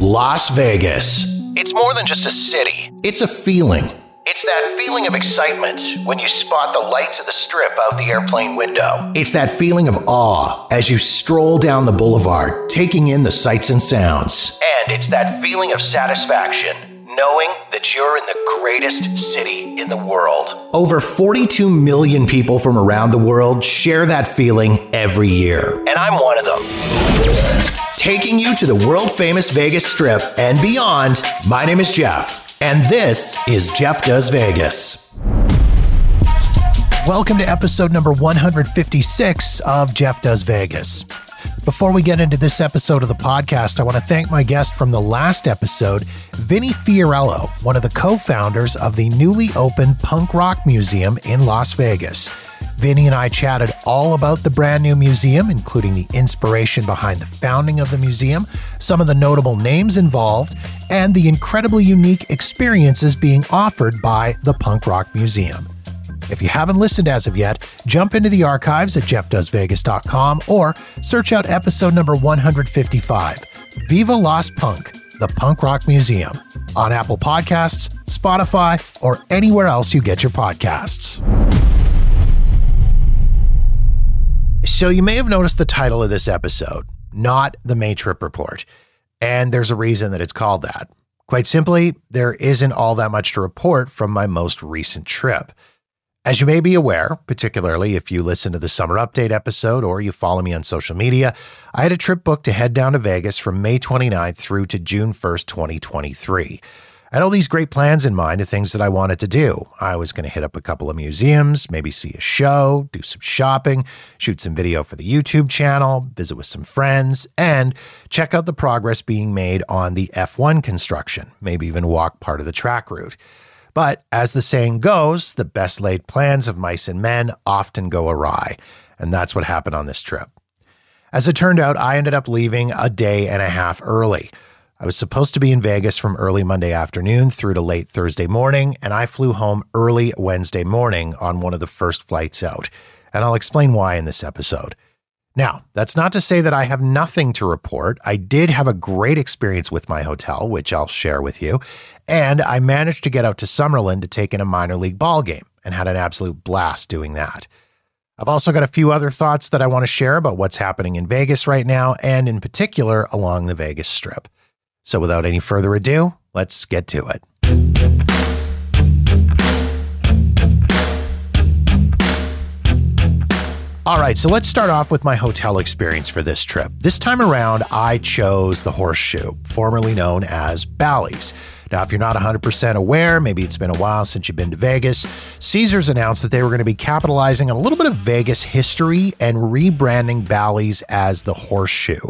Las Vegas. It's more than just a city. It's a feeling. It's that feeling of excitement when you spot the lights of the strip out the airplane window. It's that feeling of awe as you stroll down the boulevard, taking in the sights and sounds. And it's that feeling of satisfaction knowing that you're in the greatest city in the world. Over 42 million people from around the world share that feeling every year. And I'm one of them. Taking you to the world famous Vegas Strip and beyond, my name is Jeff, and this is Jeff Does Vegas. Welcome to episode number 156 of Jeff Does Vegas. Before we get into this episode of the podcast, I want to thank my guest from the last episode, Vinny Fiorello, one of the co founders of the newly opened Punk Rock Museum in Las Vegas. Vinny and I chatted all about the brand new museum, including the inspiration behind the founding of the museum, some of the notable names involved, and the incredibly unique experiences being offered by the Punk Rock Museum. If you haven't listened as of yet, jump into the archives at jeffdoesvegas.com or search out episode number 155 Viva Las Punk, the Punk Rock Museum, on Apple Podcasts, Spotify, or anywhere else you get your podcasts. So, you may have noticed the title of this episode, not the May Trip Report. And there's a reason that it's called that. Quite simply, there isn't all that much to report from my most recent trip. As you may be aware, particularly if you listen to the summer update episode or you follow me on social media, I had a trip booked to head down to Vegas from May 29th through to June 1st, 2023. I had all these great plans in mind of things that I wanted to do. I was going to hit up a couple of museums, maybe see a show, do some shopping, shoot some video for the YouTube channel, visit with some friends, and check out the progress being made on the F1 construction, maybe even walk part of the track route. But as the saying goes, the best laid plans of mice and men often go awry. And that's what happened on this trip. As it turned out, I ended up leaving a day and a half early. I was supposed to be in Vegas from early Monday afternoon through to late Thursday morning, and I flew home early Wednesday morning on one of the first flights out. And I'll explain why in this episode. Now, that's not to say that I have nothing to report. I did have a great experience with my hotel, which I'll share with you, and I managed to get out to Summerlin to take in a minor league ball game and had an absolute blast doing that. I've also got a few other thoughts that I want to share about what's happening in Vegas right now, and in particular along the Vegas Strip. So, without any further ado, let's get to it. All right, so let's start off with my hotel experience for this trip. This time around, I chose the Horseshoe, formerly known as Bally's. Now, if you're not 100% aware, maybe it's been a while since you've been to Vegas, Caesars announced that they were going to be capitalizing on a little bit of Vegas history and rebranding Bally's as the Horseshoe.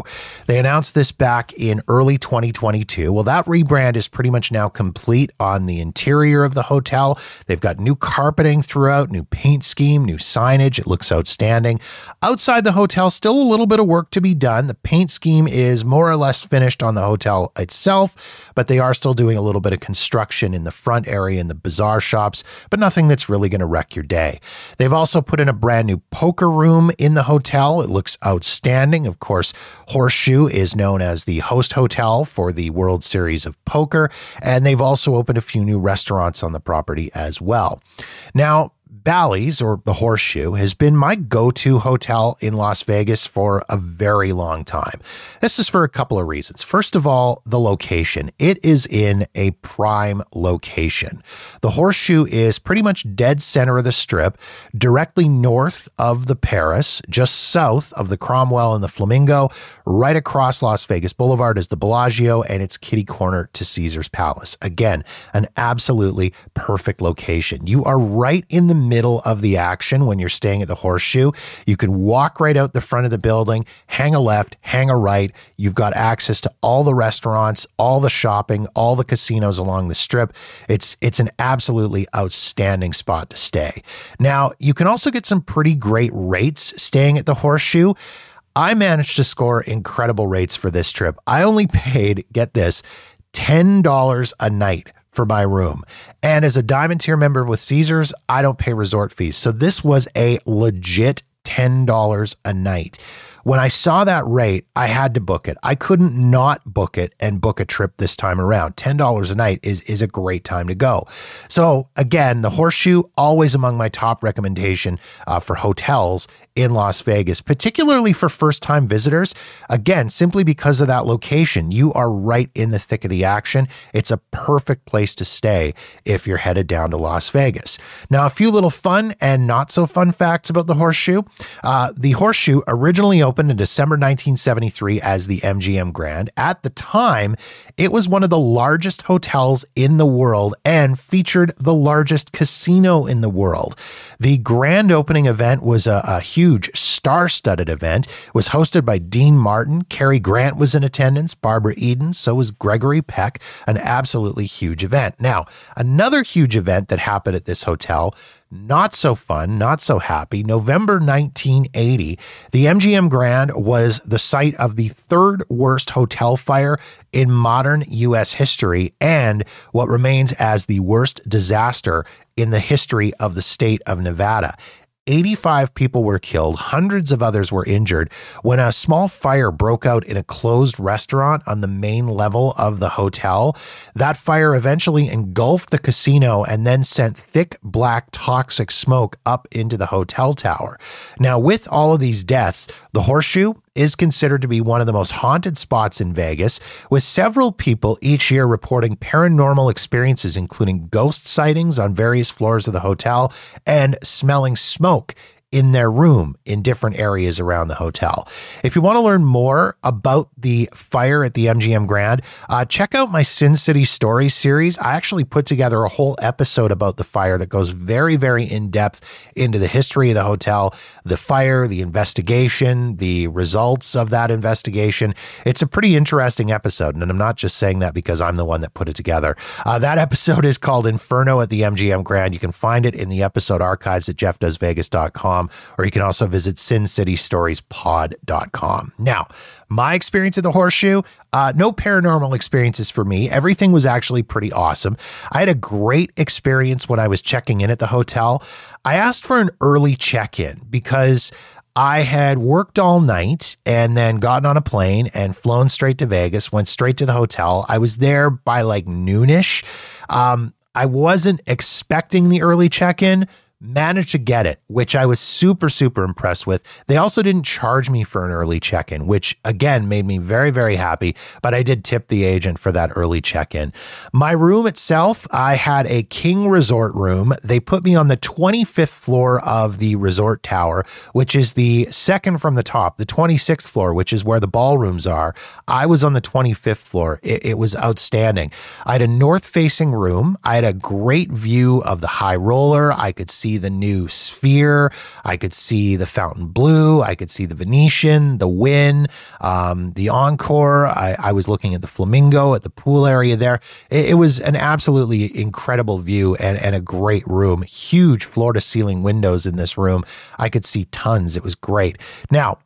They announced this back in early 2022. Well, that rebrand is pretty much now complete on the interior of the hotel. They've got new carpeting throughout, new paint scheme, new signage. It looks outstanding. Outside the hotel, still a little bit of work to be done. The paint scheme is more or less finished on the hotel itself, but they are still doing a little little bit of construction in the front area in the bazaar shops, but nothing that's really going to wreck your day. They've also put in a brand new poker room in the hotel. It looks outstanding. Of course, Horseshoe is known as the host hotel for the World Series of Poker, and they've also opened a few new restaurants on the property as well. Now, Bally's or the Horseshoe has been my go to hotel in Las Vegas for a very long time. This is for a couple of reasons. First of all, the location. It is in a prime location. The Horseshoe is pretty much dead center of the strip, directly north of the Paris, just south of the Cromwell and the Flamingo. Right across Las Vegas Boulevard is the Bellagio, and it's kitty corner to Caesar's Palace. Again, an absolutely perfect location. You are right in the middle of the action when you're staying at the Horseshoe. You can walk right out the front of the building, hang a left, hang a right. You've got access to all the restaurants, all the shopping, all the casinos along the strip. It's it's an absolutely outstanding spot to stay. Now, you can also get some pretty great rates staying at the Horseshoe. I managed to score incredible rates for this trip. I only paid, get this, $10 a night for my room. And as a diamond tier member with Caesars, I don't pay resort fees. So this was a legit $10 a night. when I saw that rate, I had to book it. I couldn't not book it and book a trip this time around. $10 a night is, is a great time to go. So, again, the Horseshoe, always among my top recommendation uh, for hotels in Las Vegas, particularly for first time visitors. Again, simply because of that location, you are right in the thick of the action. It's a perfect place to stay if you're headed down to Las Vegas. Now, a few little fun and not so fun facts about the Horseshoe. Uh, the Horseshoe originally opened in December 1973 as the MGM Grand. At the time, it was one of the largest hotels in the world and featured the largest casino in the world. The grand opening event was a, a huge star studded event. It was hosted by Dean Martin. Cary Grant was in attendance, Barbara Eden, so was Gregory Peck. An absolutely huge event. Now, another huge event that happened at this hotel not so fun, not so happy. November 1980, the MGM Grand was the site of the third worst hotel fire in modern U.S. history and what remains as the worst disaster in the history of the state of Nevada. 85 people were killed, hundreds of others were injured when a small fire broke out in a closed restaurant on the main level of the hotel. That fire eventually engulfed the casino and then sent thick black toxic smoke up into the hotel tower. Now, with all of these deaths, the Horseshoe is considered to be one of the most haunted spots in Vegas, with several people each year reporting paranormal experiences, including ghost sightings on various floors of the hotel and smelling smoke in their room in different areas around the hotel. If you want to learn more about the fire at the MGM Grand, uh, check out my Sin City Stories series. I actually put together a whole episode about the fire that goes very, very in depth into the history of the hotel, the fire, the investigation, the results of that investigation. It's a pretty interesting episode. And I'm not just saying that because I'm the one that put it together. Uh, that episode is called Inferno at the MGM Grand. You can find it in the episode archives at jeffdoesvegas.com or you can also visit sincitystoriespod.com. Now, my experience at the Horseshoe, uh, no paranormal experiences for me. Everything was actually pretty awesome. I had a great experience when I was checking in at the hotel. I asked for an early check in because I had worked all night and then gotten on a plane and flown straight to Vegas, went straight to the hotel. I was there by like noonish. Um, I wasn't expecting the early check in, managed to get it, which I was super, super impressed with. They also didn't charge me for an early check in, which again made me very, very happy. But I did tip the agent for that early check in. My room itself, I had a king resort room. They put me on the 25th floor of the resort tower, which is the second from the top, the 26th floor, which is where the ballrooms are. I was on the 25th floor. It, it was outstanding. I had a north facing room. I had a great view of the high roller. I could see see the new Sphere. I could see the Fontainebleau. I could see the Venetian, the Wynn, um, the Encore. I, I, was looking at the Flamingo at the pool area there. It, it was an absolutely incredible view and, and a great room. Huge floor to ceiling windows in this room. I could see tons. It was great. Now,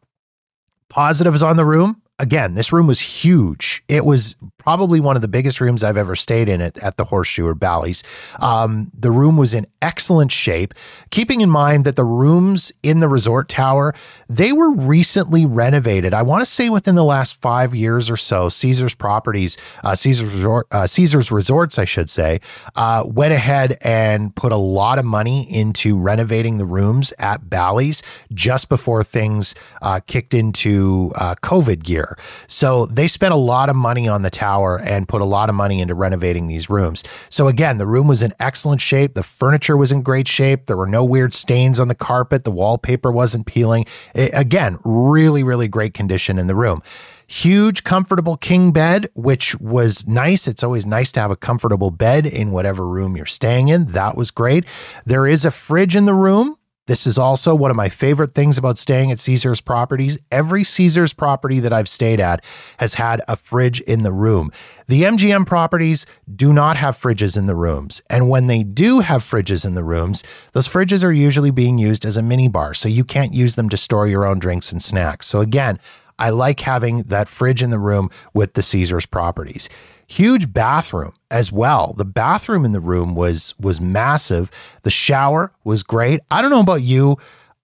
positives on the room again, this room was huge. It was probably one of the biggest rooms I've ever stayed in at, at the Horseshoe or Bally's. Um, the room was in excellent shape, keeping in mind that the rooms in the resort tower, they were recently renovated. I want to say within the last five years or so, Caesar's Properties, uh, Caesar's Resort, uh, Caesar's Resorts, I should say, uh, went ahead and put a lot of money into renovating the rooms at Bally's just before things uh, kicked into uh, COVID gear. So they spent a lot of money on the tower tower and put a lot of money into renovating these rooms. So again, the room was in excellent shape. The furniture was in great shape. There were no weird stains on the carpet. The wallpaper wasn't peeling. It, again, really, really great condition in the room. Huge, comfortable king bed, which was nice. It's always nice to have a comfortable bed in whatever room you're staying in. That was great. There is a fridge in the room. This is also one of my favorite things about staying at Caesars properties. Every Caesars property that I've stayed at has had a fridge in the room. The MGM properties do not have fridges in the rooms. And when they do have fridges in the rooms, those fridges are usually being used as a mini bar. So you can't use them to store your own drinks and snacks. So again, I like having that fridge in the room with the Caesars properties. Huge bathroom as well. The bathroom in the room was was massive. The shower was great. I don't know about you.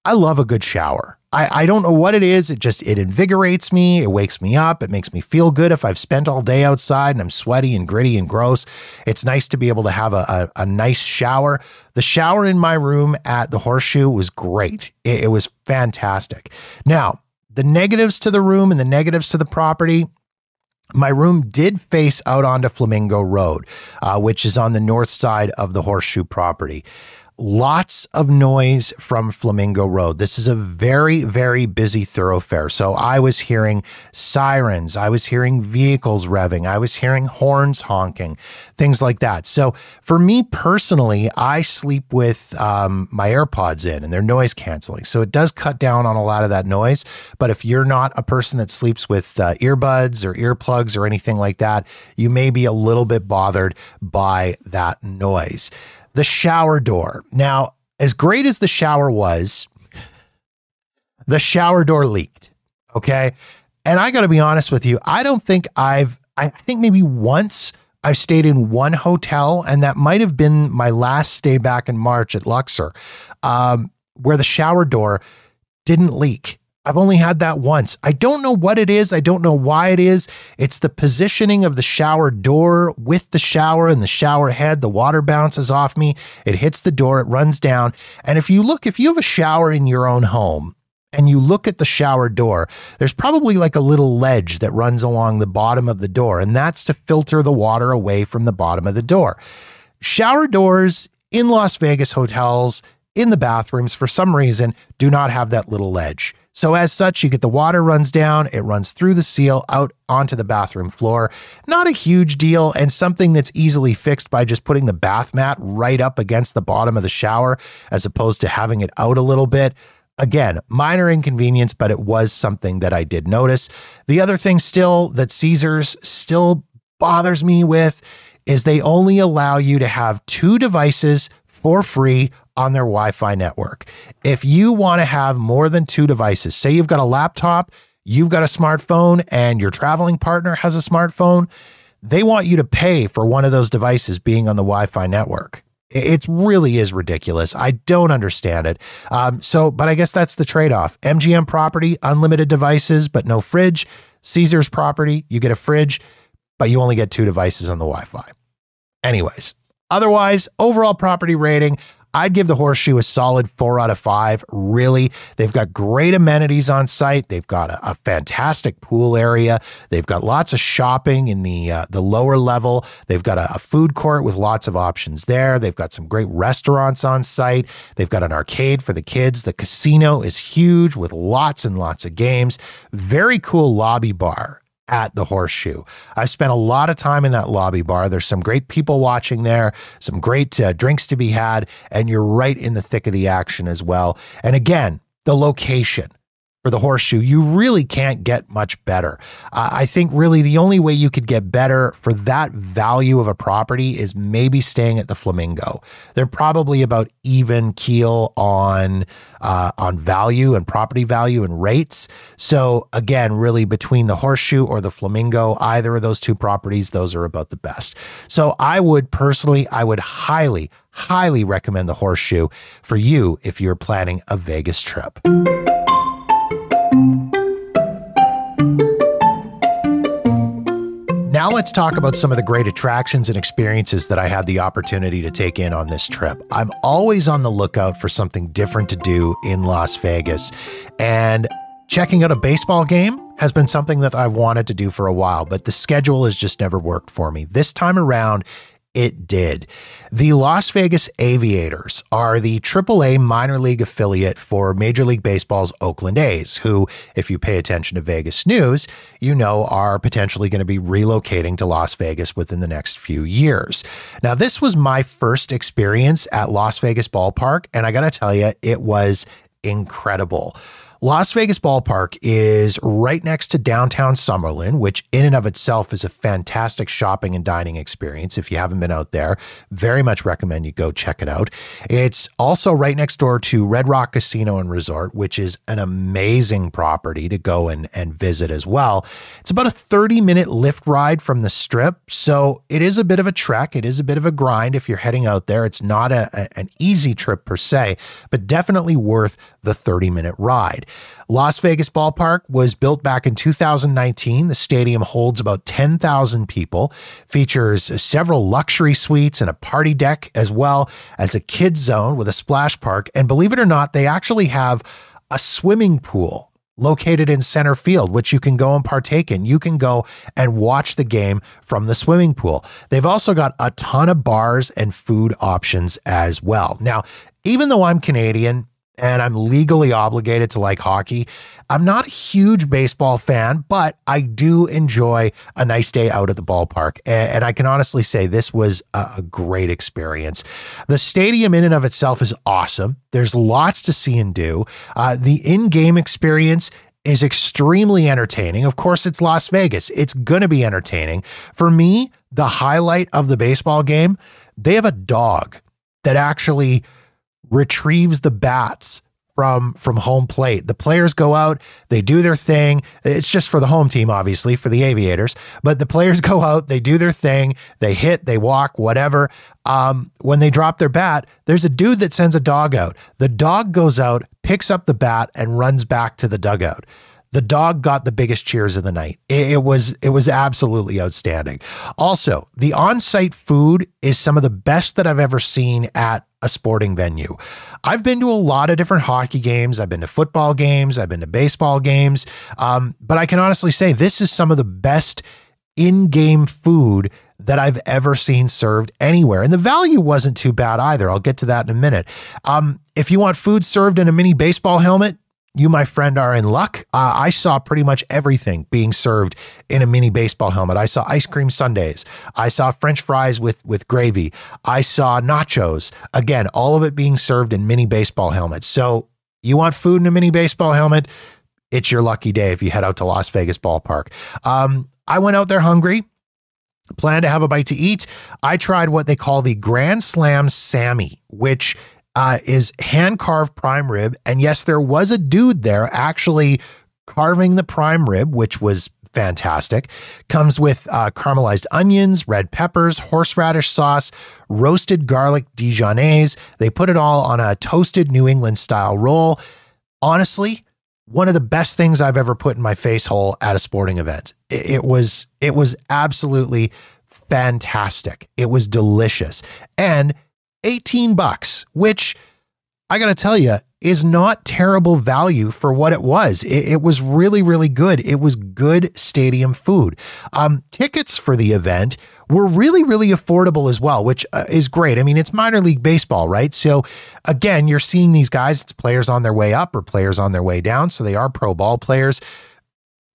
I love a good shower. I, I don't know what it is. It just it invigorates me. It wakes me up. It makes me feel good if I've spent all day outside and I'm sweaty and gritty and gross. It's nice to be able to have a, a, a nice shower. The shower in my room at the horseshoe was great. It, it was fantastic. Now, the negatives to the room and the negatives to the property, my room did face out onto Flamingo Road, uh, which is on the north side of the horseshoe property lots of noise from Flamingo Road. This is a very, very busy thoroughfare. So I was hearing sirens, I was hearing vehicles revving, I was hearing horns honking, things like that. So for me personally, I sleep with um, my AirPods in and they're noise canceling. So it does cut down on a lot of that noise. But if you're not a person that sleeps with uh, earbuds or earplugs or anything like that, you may be a little bit bothered by that noise the shower door. Now, as great as the shower was, the shower door leaked. Okay. And I got to be honest with you, I don't think I've, I think maybe once I've stayed in one hotel, and that might have been my last stay back in March at Luxor, um, where the shower door didn't leak. I've only had that once. I don't know what it is. I don't know why it is. It's the positioning of the shower door with the shower and the shower head. The water bounces off me. It hits the door. It runs down. And if you look, if you have a shower in your own home and you look at the shower door, there's probably like a little ledge that runs along the bottom of the door. And that's to filter the water away from the bottom of the door. Shower doors in Las Vegas hotels, in the bathrooms, for some reason, do not have that little ledge. So, as such, you get the water runs down, it runs through the seal out onto the bathroom floor. Not a huge deal, and something that's easily fixed by just putting the bath mat right up against the bottom of the shower as opposed to having it out a little bit. Again, minor inconvenience, but it was something that I did notice. The other thing, still, that Caesars still bothers me with is they only allow you to have two devices for free on their Wi Fi network. If you want to have more than two devices, say you've got a laptop, you've got a smartphone, and your traveling partner has a smartphone, they want you to pay for one of those devices being on the Wi Fi network. It really is ridiculous. I don't understand it. Um, so, but I guess that's the trade off. MGM property, unlimited devices, but no fridge. Caesars property, you get a fridge, but you only get two devices on the Wi Fi. Anyways, otherwise, overall property rating, I'd give the horseshoe a solid four out of five. Really, they've got great amenities on site. They've got a, a fantastic pool area. They've got lots of shopping in the uh, the lower level. They've got a, a food court with lots of options there. They've got some great restaurants on site. They've got an arcade for the kids. The casino is huge with lots and lots of games. Very cool lobby bar at the Horseshoe. I've spent a lot of time in that lobby bar. There's some great people watching there, some great uh, drinks to be had, and you're right in the thick of the action as well. And again, the location for the horseshoe, you really can't get much better. Uh, I think really the only way you could get better for that value of a property is maybe staying at the Flamingo. They're probably about even keel on uh, on value and property value and rates. So again, really between the horseshoe or the Flamingo, either of those two properties, those are about the best. So I would personally, I would highly, highly recommend the horseshoe for you if you're planning a Vegas trip. Now let's talk about some of the great attractions and experiences that I had the opportunity to take in on this trip. I'm always on the lookout for something different to do in Las Vegas. And checking out a baseball game has been something that I've wanted to do for a while, but the schedule has just never worked for me. This time around, it did. The Las Vegas Aviators are the AAA minor league affiliate for Major League Baseball's Oakland A's, who, if you pay attention to Vegas news, you know are potentially going to be relocating to Las Vegas within the next few years. Now, this was my first experience at Las Vegas Ballpark, and I got to tell you, it was incredible. Las Vegas Ballpark is right next to downtown Summerlin, which in and of itself is a fantastic shopping and dining experience. If you haven't been out there, very much recommend you go check it out. It's also right next door to Red Rock Casino and Resort, which is an amazing property to go and, and visit as well. It's about a 30 minute Lyft ride from the strip. So it is a bit of a trek. It is a bit of a grind if you're heading out there. It's not a, a an easy trip per se, but definitely worth the 30 minute ride. Las Vegas Ballpark was built back in 2019. The stadium holds about 10,000 people, features several luxury suites and a party deck, as well as a kids zone with a splash park. And believe it or not, they actually have a swimming pool located in center field, which you can go and partake in. You can go and watch the game from the swimming pool. They've also got a ton of bars and food options as well. Now, even though I'm Canadian, and I'm legally obligated to like hockey. I'm not a huge baseball fan, but I do enjoy a nice day out at the ballpark. And, I can honestly say this was a great experience. The stadium, in and of itself, is awesome. There's lots to see and do. Uh, the in game experience is extremely entertaining. Of course, it's Las Vegas, it's going to be entertaining. For me, the highlight of the baseball game, they have a dog that actually retrieves the bats from from home plate. The players go out, they do their thing. It's just for the home team, obviously, for the Aviators. But the players go out, they do their thing, they hit, they walk, whatever. Um, when they drop their bat, there's a dude that sends a dog out. The dog goes out, picks up the bat, and runs back to the dugout. The dog got the biggest cheers of the night. It, it, was it was absolutely outstanding. Also, the on-site food is some of the best that I've ever seen at a sporting venue. I've been to a lot of different hockey games. I've been to football games. I've been to baseball games. Um, but I can honestly say this is some of the best in-game food that I've ever seen served anywhere. And the value wasn't too bad either. I'll get to that in a minute. Um, if you want food served in a mini baseball helmet, you, my friend, are in luck. Uh, I saw pretty much everything being served in a mini baseball helmet. I saw ice cream sundaes. I saw French fries with with gravy. I saw nachos. Again, all of it being served in mini baseball helmets. So you want food in a mini baseball helmet? It's your lucky day if you head out to Las Vegas ballpark. Um, I went out there hungry. Plan to have a bite to eat. I tried what they call the Grand Slam Sammy, which uh, is hand carved prime rib. And yes, there was a dude there actually carving the prime rib, which was fantastic. Comes with uh, caramelized onions, red peppers, horseradish sauce, roasted garlic Dijonnaise. They put it all on a toasted New England style roll. Honestly, one of the best things I've ever put in my face hole at a sporting event. It, it was it was absolutely fantastic. It was delicious. And 18 bucks, which I got to tell you is not terrible value for what it was. It, it, was really, really good. It was good stadium food. Um, tickets for the event were really, really affordable as well, which uh, is great. I mean, it's minor league baseball, right? So again, you're seeing these guys, it's players on their way up or players on their way down. So they are pro ball players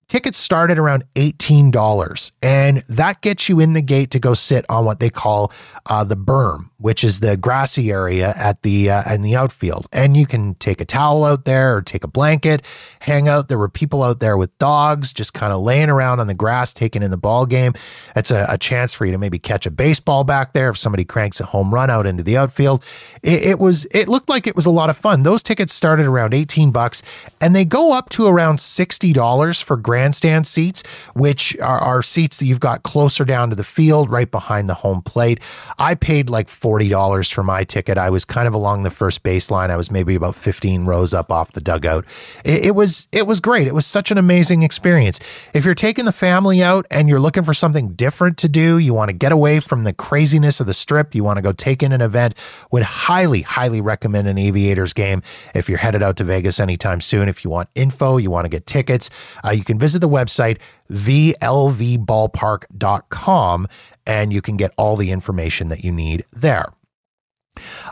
tickets start at around $18 and that gets you in the gate to go sit on what they call uh, the berm which is the grassy area at the uh, in the outfield. And you can take a towel out there or take a blanket hang out. There were people out there with dogs just kind of laying around on the grass taking in the ball game. It's a, a, chance for you to maybe catch a baseball back there if somebody cranks a home run out into the outfield. It, it was it looked like it was a lot of fun. Those tickets started around 18 bucks and they go up to around $60 for grandstand seats, which are, are seats that you've got closer down to the field, right behind the home plate. I paid like $40 for my ticket. I was kind of along the first baseline. I was maybe about 15 rows up off the dugout. It, it was it was great. It was such an amazing experience. If you're taking the family out and you're looking for something different to do, you want to get away from the craziness of the strip, you want to go take in an event, would highly, highly recommend an Aviators game if you're headed out to Vegas anytime soon. If you want info, you want to get tickets, uh, you can visit the website vlvballpark.com and you can get all the information that you need there.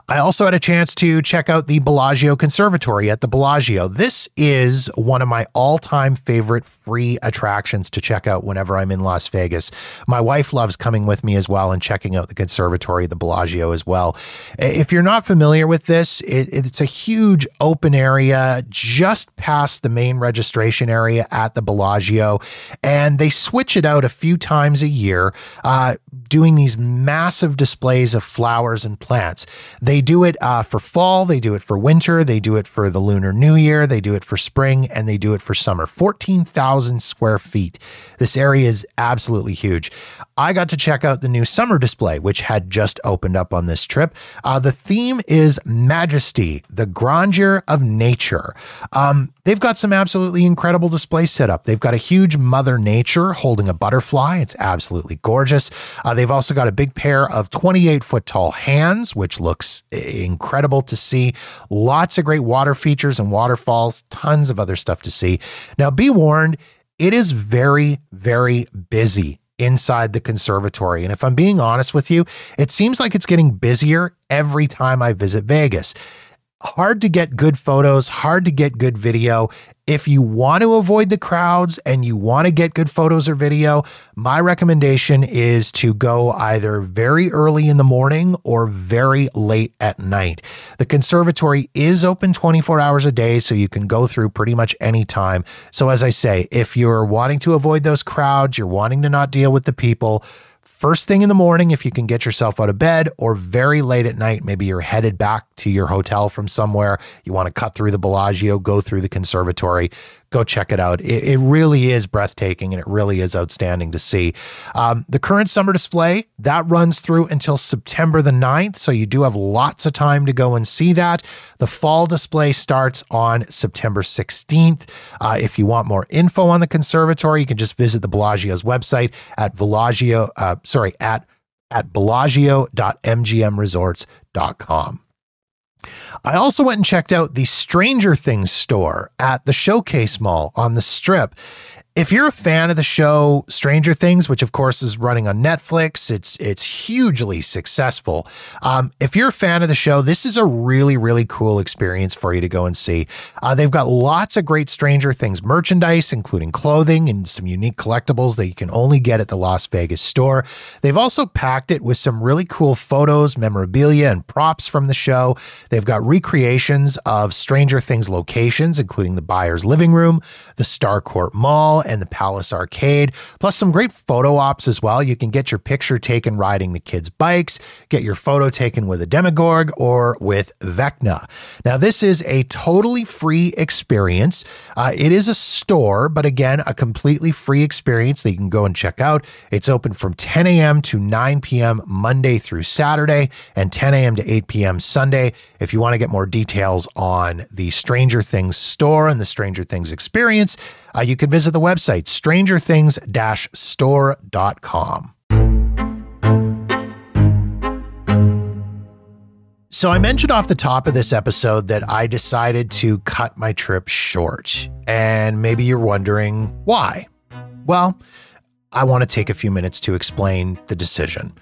I also had a chance to check out the Bellagio Conservatory at the Bellagio. This is one of my all time favorite free attractions to check out whenever I'm in Las Vegas. My wife loves coming with me as well and checking out the conservatory, at the Bellagio as well. If you're not familiar with this, it, it's a huge open area just past the main registration area at the Bellagio. And they switch it out a few times a year, uh, doing these massive displays of flowers and plants. They do it uh, for fall, they do it for winter, they do it for the Lunar New Year, they do it for spring, and they do it for summer. 14,000 square feet. This area is absolutely huge. I got to check out the new summer display, which had just opened up on this trip. Uh, the theme is Majesty, the grandeur of nature. Um, they've got some absolutely incredible display set up. They've got a huge Mother Nature holding a butterfly. It's absolutely gorgeous. Uh, they've also got a big pair of 28 foot tall hands, which looks incredible to see. Lots of great water features and waterfalls, tons of other stuff to see. Now, be warned, it is very, very busy inside the conservatory. And if I'm being honest with you, it seems like it's getting busier every time I visit Vegas. Hard to get good photos, hard to get good video. If you want to avoid the crowds and you want to get good photos or video, my recommendation is to go either very early in the morning or very late at night. The conservatory is open 24 hours a day, so you can go through pretty much any time. So, as I say, if you're wanting to avoid those crowds, you're wanting to not deal with the people, first thing in the morning if you can get yourself out of bed, or very late at night. Maybe you're headed back to your hotel from somewhere. You want to cut through the Bellagio, go through the conservatory, go check it out. It, it really is breathtaking and it really is outstanding to see. Um, the current summer display that runs through until September the 9th. So you do have lots of time to go and see that. The fall display starts on September 16th. Uh, if you want more info on the conservatory, you can just visit the Bellagio's website at Bellagio, uh, sorry, at at bellagio.mgmresorts.com. I also went and checked out the Stranger Things store at the Showcase Mall on the Strip. If you're a fan of the show Stranger Things, which of course is running on Netflix, it's it's hugely successful. Um, if you're a fan of the show, this is a really really cool experience for you to go and see. Uh, they've got lots of great Stranger Things merchandise, including clothing and some unique collectibles that you can only get at the Las Vegas store. They've also packed it with some really cool photos, memorabilia, and props from the show. They've got recreations of Stranger Things locations, including the Byers living room, the Starcourt Mall and the Palace Arcade, plus some great photo ops as well. You can get your picture taken riding the kids' bikes, get your photo taken with a Demogorg or with Vecna. Now, this is a totally free experience. Uh, it is a store, but again, a completely free experience that you can go and check out. It's open from 10 a.m. to 9 p.m. Monday through Saturday and 10 a.m. to 8 p.m. Sunday. If you want to get more details on the Stranger Things store and the Stranger Things experience, uh, you can visit the website strangerthings store.com. So, I mentioned off the top of this episode that I decided to cut my trip short. And maybe you're wondering why. Well, I want to take a few minutes to explain the decision.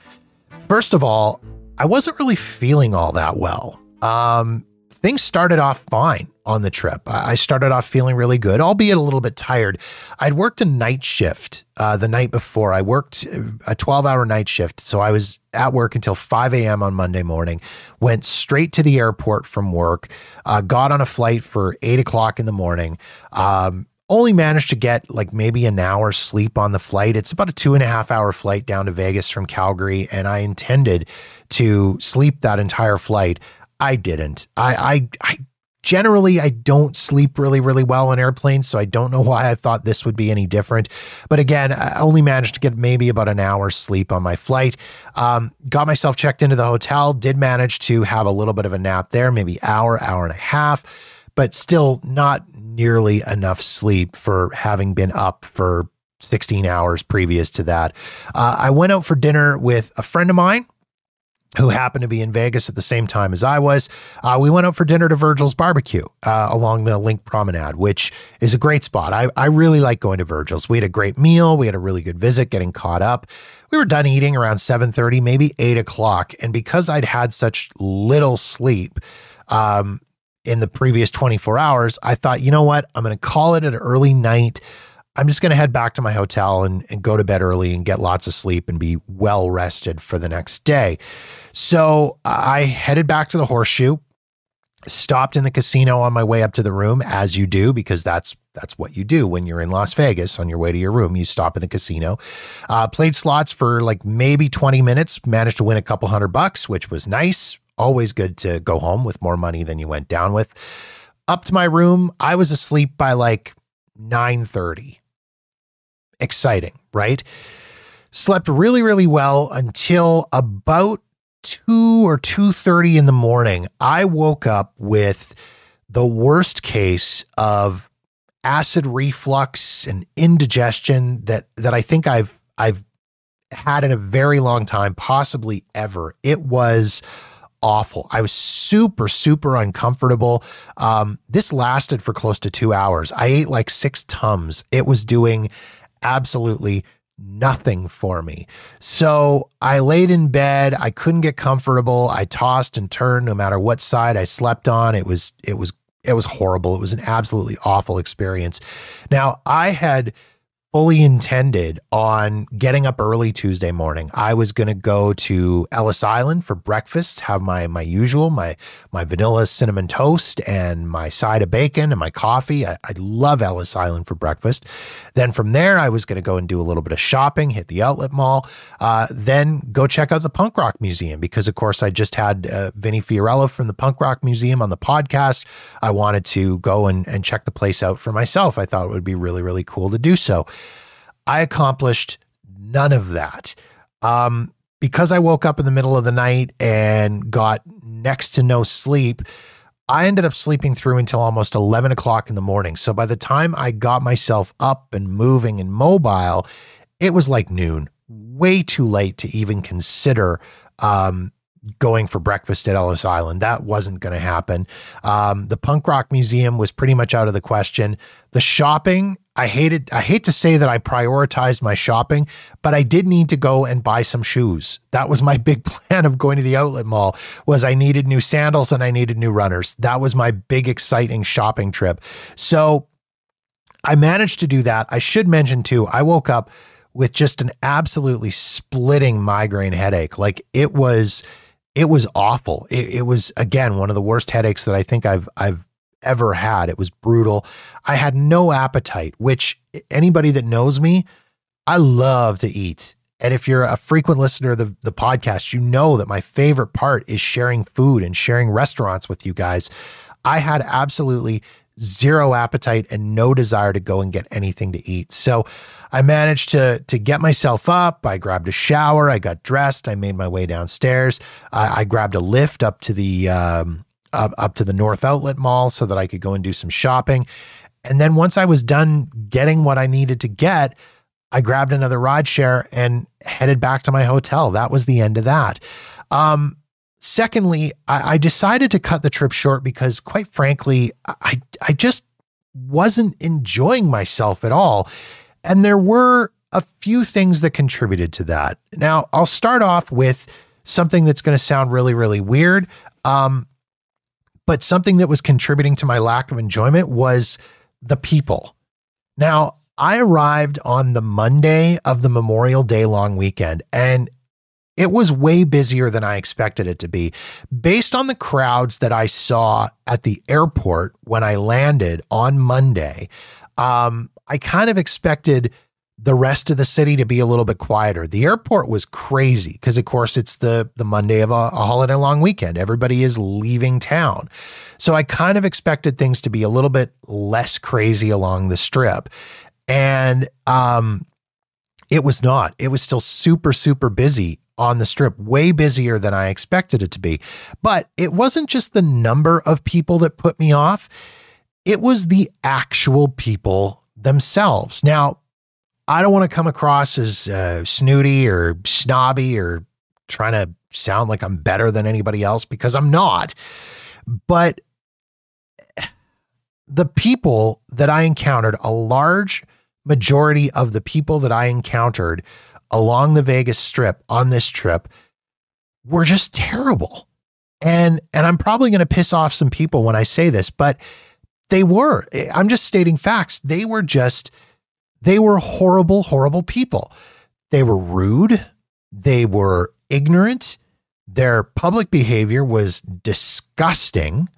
First of all, I wasn't really feeling all that well. Um, things started off fine on the trip. I started off feeling really good, albeit a little bit tired. I'd worked a night shift uh, the night before. I worked a 12 hour night shift. So I was at work until 5 a.m. on Monday morning, went straight to the airport from work, uh, got on a flight for 8 o'clock in the morning. Um, only managed to get like maybe an hour sleep on the flight. It's about a two and a half hour flight down to Vegas from Calgary, and I intended to sleep that entire flight. I didn't. I I I generally I don't sleep really really well on airplanes, so I don't know why I thought this would be any different. But again, I only managed to get maybe about an hour's sleep on my flight. Um, got myself checked into the hotel. Did manage to have a little bit of a nap there, maybe hour hour and a half, but still not nearly enough sleep for having been up for 16 hours previous to that. Uh, I went out for dinner with a friend of mine who happened to be in Vegas at the same time as I was. Uh, we went out for dinner to Virgil's Barbecue uh, along the LINQ Promenade, which is a great spot. I, I really like going to Virgil's. We had a great meal. We had a really good visit, getting caught up. We were done eating around 7.30, maybe 8 o'clock. And because I'd had such little sleep um, in the previous 24 hours, I thought, you know what? I'm going to call it an early night. I'm just going to head back to my hotel and, and go to bed early and get lots of sleep and be well rested for the next day. So I headed back to the horseshoe, stopped in the casino on my way up to the room, as you do, because that's that's what you do when you're in Las Vegas on your way to your room. You stop in the casino, uh, played slots for like maybe 20 minutes, managed to win a couple hundred bucks, which was nice. Always good to go home with more money than you went down with. Up to my room, I was asleep by like 9:30. Exciting, right? Slept really, really well until about two or two thirty in the morning. I woke up with the worst case of acid reflux and indigestion that that I think I've I've had in a very long time, possibly ever. It was awful. I was super, super uncomfortable. Um, this lasted for close to two hours. I ate like six Tums. It was doing absolutely nothing for me. So I laid in bed. I couldn't get comfortable. I tossed and turned no matter what side I slept on. It was, it was, it was horrible. It was an absolutely awful experience. Now I had fully intended on getting up early Tuesday morning. I was going to go to Ellis Island for breakfast, have my my usual, my my vanilla cinnamon toast and my side of bacon and my coffee. I, I love Ellis Island for breakfast. Then from there, I was going to go and do a little bit of shopping, hit the outlet mall, uh, then go check out the Punk Rock Museum because, of course, I just had uh, Vinny Fiorello from the Punk Rock Museum on the podcast. I wanted to go and, and check the place out for myself. I thought it would be really, really cool to do so. I accomplished none of that. Um, because I woke up in the middle of the night and got next to no sleep, I ended up sleeping through until almost 11 o'clock in the morning. So by the time I got myself up and moving and mobile, it was like noon, way too late to even consider um, going for breakfast at Ellis Island. That wasn't going to happen. Um, the Punk Rock Museum was pretty much out of the question. The shopping, I hated. I hate to say that I prioritized my shopping, but I did need to go and buy some shoes. That was my big plan of going to the outlet mall. Was I needed new sandals and I needed new runners. That was my big exciting shopping trip. So I managed to do that. I should mention too. I woke up with just an absolutely splitting migraine headache. Like it was it was awful. It, it, was again one of the worst headaches that I think I've I've ever had. It was brutal. I had no appetite, which anybody that knows me, I love to eat. And if you're a frequent listener of the, the podcast, you know that my favorite part is sharing food and sharing restaurants with you guys. I had absolutely zero appetite and no desire to go and get anything to eat. So I managed to to get myself up. I grabbed a shower. I got dressed. I made my way downstairs. I, I grabbed a Lyft up to the um, up, up to the North Outlet Mall so that I could go and do some shopping. And then once I was done getting what I needed to get, I grabbed another ride share and headed back to my hotel. That was the end of that. Um, Secondly, I, I decided to cut the trip short because, quite frankly, I, I just wasn't enjoying myself at all. And there were a few things that contributed to that. Now, I'll start off with something that's going to sound really, really weird. Um, but something that was contributing to my lack of enjoyment was the people. Now, I arrived on the Monday of the Memorial Day long weekend, and it was way busier than I expected it to be. Based on the crowds that I saw at the airport when I landed on Monday, um, I kind of expected the rest of the city to be a little bit quieter. The airport was crazy because, of course, it's the the Monday of a, a, holiday long weekend. Everybody is leaving town, so I kind of expected things to be a little bit less crazy along the strip, and um, it was not. It was still super super busy on the strip, way busier than I expected it to be. But it wasn't just the number of people that put me off, it was the actual people themselves. Now, I don't want to come across as uh, snooty or snobby or trying to sound like I'm better than anybody else because I'm not. But the people that I encountered, a large majority of the people that I encountered along the Vegas Strip on this trip were just terrible. And and I'm probably going to piss off some people when I say this, but they were. I'm just stating facts. They were just they were horrible horrible people. They were rude, they were ignorant, their public behavior was disgusting.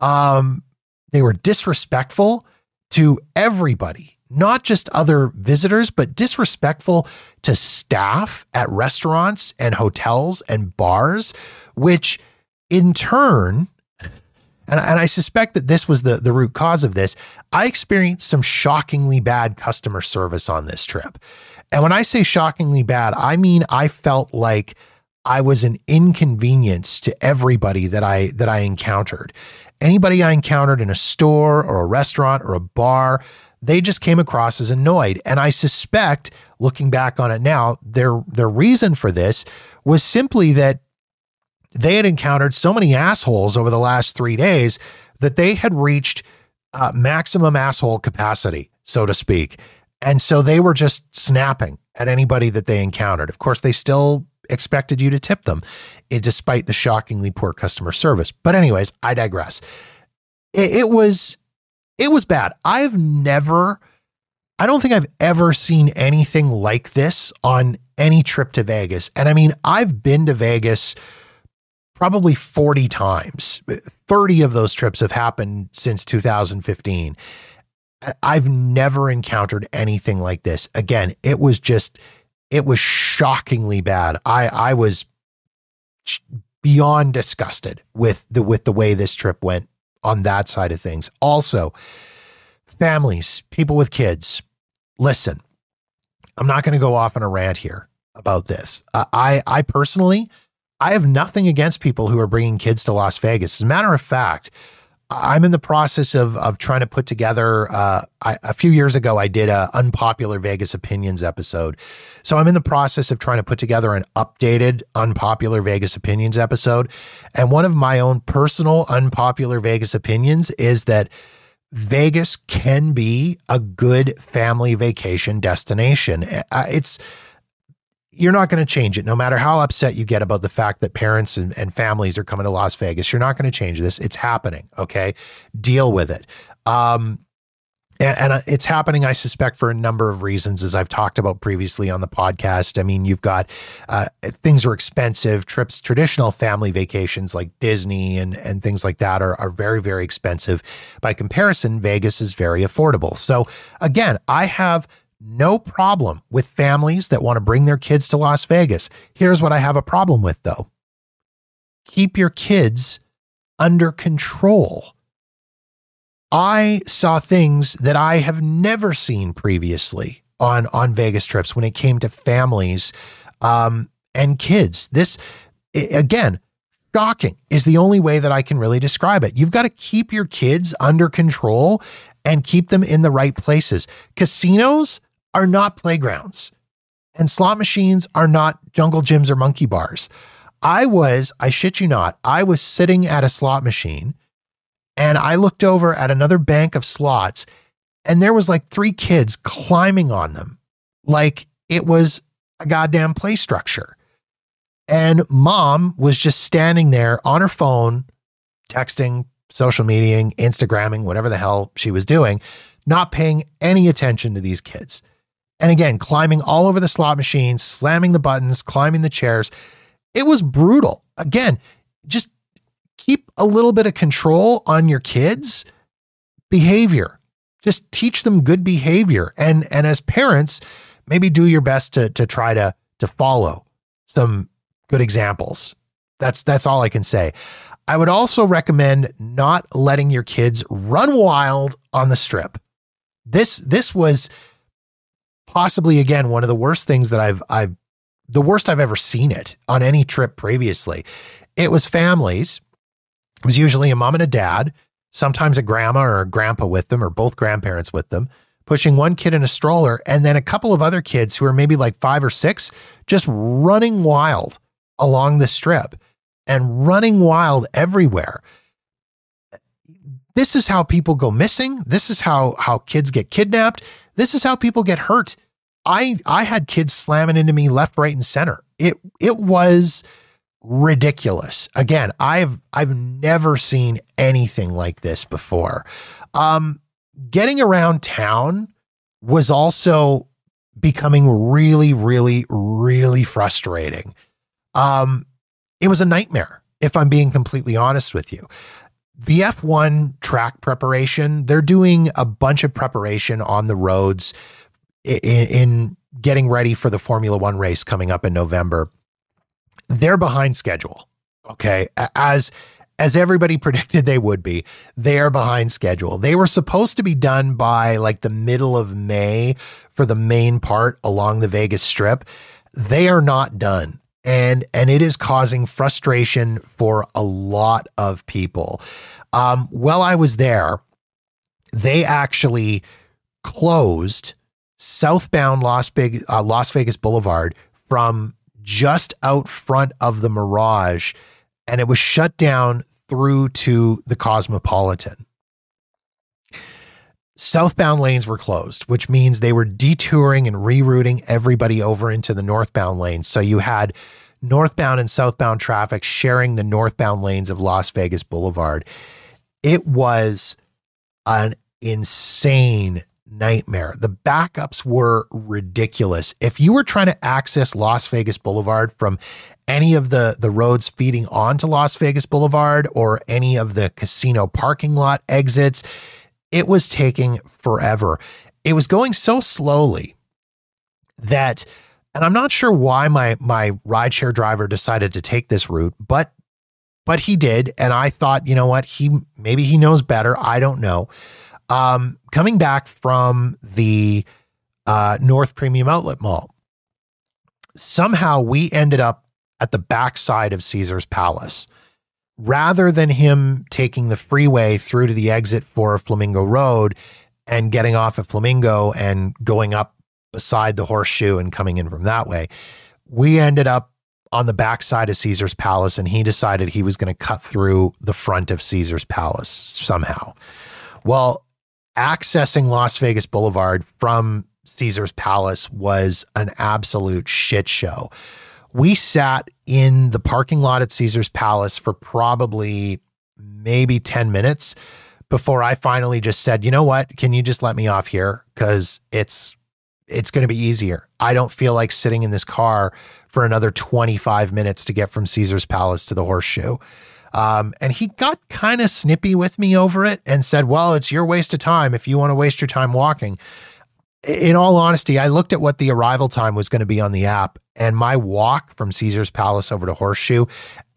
Um they were disrespectful to everybody not just other visitors, but disrespectful to staff at restaurants and hotels and bars, which in turn, and, and I suspect that this was the, the root cause of this, I experienced some shockingly bad customer service on this trip. And when I say shockingly bad, I mean I felt like I was an inconvenience to everybody that I that I encountered. Anybody I encountered in a store or a restaurant or a bar, they just came across as annoyed. And I suspect, looking back on it now, their their reason for this was simply that they had encountered so many assholes over the last three days that they had reached uh, maximum asshole capacity, so to speak. And so they were just snapping at anybody that they encountered. Of course, they still expected you to tip them, eh, despite the shockingly poor customer service. But, anyways, I digress. It, it was it was bad. I've never, I don't think I've ever seen anything like this on any trip to Vegas. And I mean, I've been to Vegas probably 40 times. 30 of those trips have happened since 2015. I've never encountered anything like this. Again, it was just it was shockingly bad. I I was beyond disgusted with the with the way this trip went on that side of things. Also, families, people with kids, listen. I'm not going to go off on a rant here about this. Uh, I I personally I have nothing against people who are bringing kids to Las Vegas. As a matter of fact, I'm in the process of of trying to put together. Uh, I, a few years ago, I did a unpopular Vegas opinions episode, so I'm in the process of trying to put together an updated unpopular Vegas opinions episode. And one of my own personal unpopular Vegas opinions is that Vegas can be a good family vacation destination. It's you're not going to change it. No matter how upset you get about the fact that parents and, and families are coming to Las Vegas, you're not going to change this. It's happening. Okay. Deal with it. Um, and, and, uh, it's happening, I suspect, for a number of reasons, as I've talked about previously on the podcast. I mean, you've got uh, things are expensive. Trips, traditional family vacations like Disney and and things like that are are very very expensive. By comparison, Vegas is very affordable. So again, I have no problem with families that want to bring their kids to Las Vegas. Here's what I have a problem with, though keep your kids under control. I saw things that I have never seen previously on, on Vegas trips when it came to families um, and kids. This, again, shocking is the only way that I can really describe it. You've got to keep your kids under control and keep them in the right places. Casinos, are not playgrounds and slot machines are not jungle gyms or monkey bars. I was, I shit you not, I was sitting at a slot machine and I looked over at another bank of slots and there was like three kids climbing on them like it was a goddamn play structure. And mom was just standing there on her phone, texting, social mediaing, Instagramming, whatever the hell she was doing, not paying any attention to these kids. And again, climbing all over the slot machines, slamming the buttons, climbing the chairs. It was brutal. Again, just keep a little bit of control on your kids' behavior. Just teach them good behavior. And and as parents, maybe do your best to to try to to follow some good examples. That's that's all I can say. I would also recommend not letting your kids run wild on the strip. This this was possibly again one of the worst things that I've I've the worst I've ever seen it on any trip previously. It was families. It was usually a mom and a dad, sometimes a grandma or a grandpa with them, or both grandparents with them, pushing one kid in a stroller, and then a couple of other kids who are maybe like five or six, just running wild along the strip and running wild everywhere. This is how people go missing. This is how how kids get kidnapped. This is how people get hurt. I I had kids slamming into me left, right, and center. It it was ridiculous. Again, I've I've never seen anything like this before. Um, getting around town was also becoming really, really, really frustrating. Um, it was a nightmare, if I'm being completely honest with you the F1 track preparation, they're doing a bunch of preparation on the roads in, in, getting ready for the Formula One race coming up in November. They're behind schedule. Okay. As as everybody predicted they would be, they are behind schedule. They were supposed to be done by like the middle of May for the main part along the Vegas Strip. They are not done. And and it is causing frustration for a lot of people. Um, while I was there, they actually closed southbound Las Vegas, uh, Las Vegas Boulevard from just out front of the Mirage, and it was shut down through to the Cosmopolitan. Southbound lanes were closed, which means they were detouring and rerouting everybody over into the northbound lanes. So you had northbound and southbound traffic sharing the northbound lanes of Las Vegas Boulevard. It was an insane nightmare. The backups were ridiculous. If you were trying to access Las Vegas Boulevard from any of the the roads feeding onto Las Vegas Boulevard or any of the casino parking lot exits, it was taking forever. It was going so slowly that and I'm not sure why my my rideshare driver decided to take this route, but but he did and I thought, you know what, he maybe he knows better, I don't know. Um, coming back from the uh, North Premium Outlet Mall, somehow we ended up at the backside of Caesars Palace. Rather than him taking the freeway through to the exit for Flamingo Road and getting off at Flamingo and going up beside the horseshoe and coming in from that way, we ended up on the backside of Caesars Palace and he decided he was going to cut through the front of Caesars Palace somehow. Well, accessing Las Vegas Boulevard from Caesars Palace was an absolute shit show. We sat in the parking lot at Caesars Palace for probably maybe 10 minutes before I finally just said, "You know what? Can you just let me off here cuz it's it's going to be easier. I don't feel like sitting in this car for another 25 minutes to get from Caesars Palace to the Horseshoe." Um, and he got kind of snippy with me over it and said, Well, it's your waste of time if you want to waste your time walking. In all honesty, I looked at what the arrival time was going to be on the app, and my walk from Caesars Palace over to Horseshoe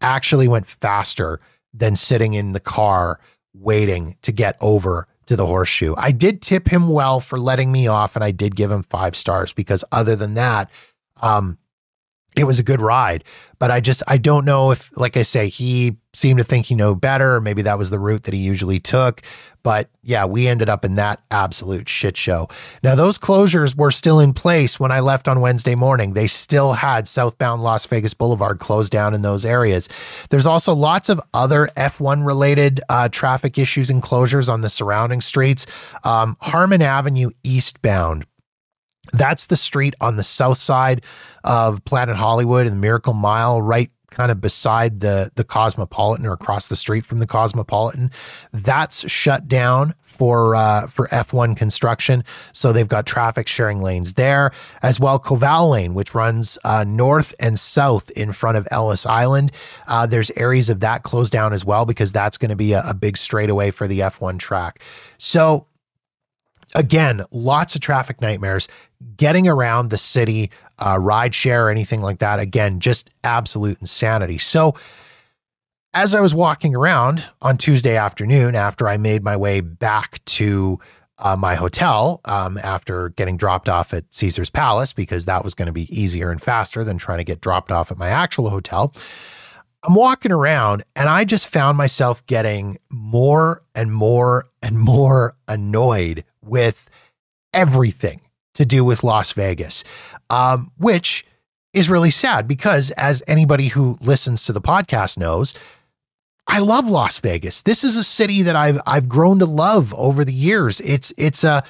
actually went faster than sitting in the car waiting to get over to the horseshoe. I did tip him well for letting me off, and I did give him five stars because other than that, um, it was a good ride. But I just I don't know if, like I say, he seemed to think he knew better, or maybe that was the route that he usually took. But yeah, we ended up in that absolute shit show. Now those closures were still in place when I left on Wednesday morning. They still had southbound Las Vegas Boulevard closed down in those areas. There's also lots of other F1 related uh, traffic issues and closures on the surrounding streets. Um, Harmon Avenue eastbound that's the street on the south side of Planet Hollywood and the Miracle Mile, right kind of beside the the Cosmopolitan or across the street from the Cosmopolitan. That's shut down for uh, for F1 construction, so they've got traffic sharing lanes there as well. Koval Lane, which runs uh, north and south in front of Ellis Island, uh, there's areas of that closed down as well because that's going to be a, a big straightaway for the F1 track. So again, lots of traffic nightmares. Getting around the city, uh, ride share, or anything like that, again, just absolute insanity. So, as I was walking around on Tuesday afternoon, after I made my way back to uh, my hotel um, after getting dropped off at Caesars Palace, because that was going to be easier and faster than trying to get dropped off at my actual hotel. I'm walking around and I just found myself getting more and more and more annoyed with everything to do with Las Vegas, um, which is really sad because, as anybody who listens to the podcast knows, I love Las Vegas. This is a city that I've I've grown to love over the years. It's it's a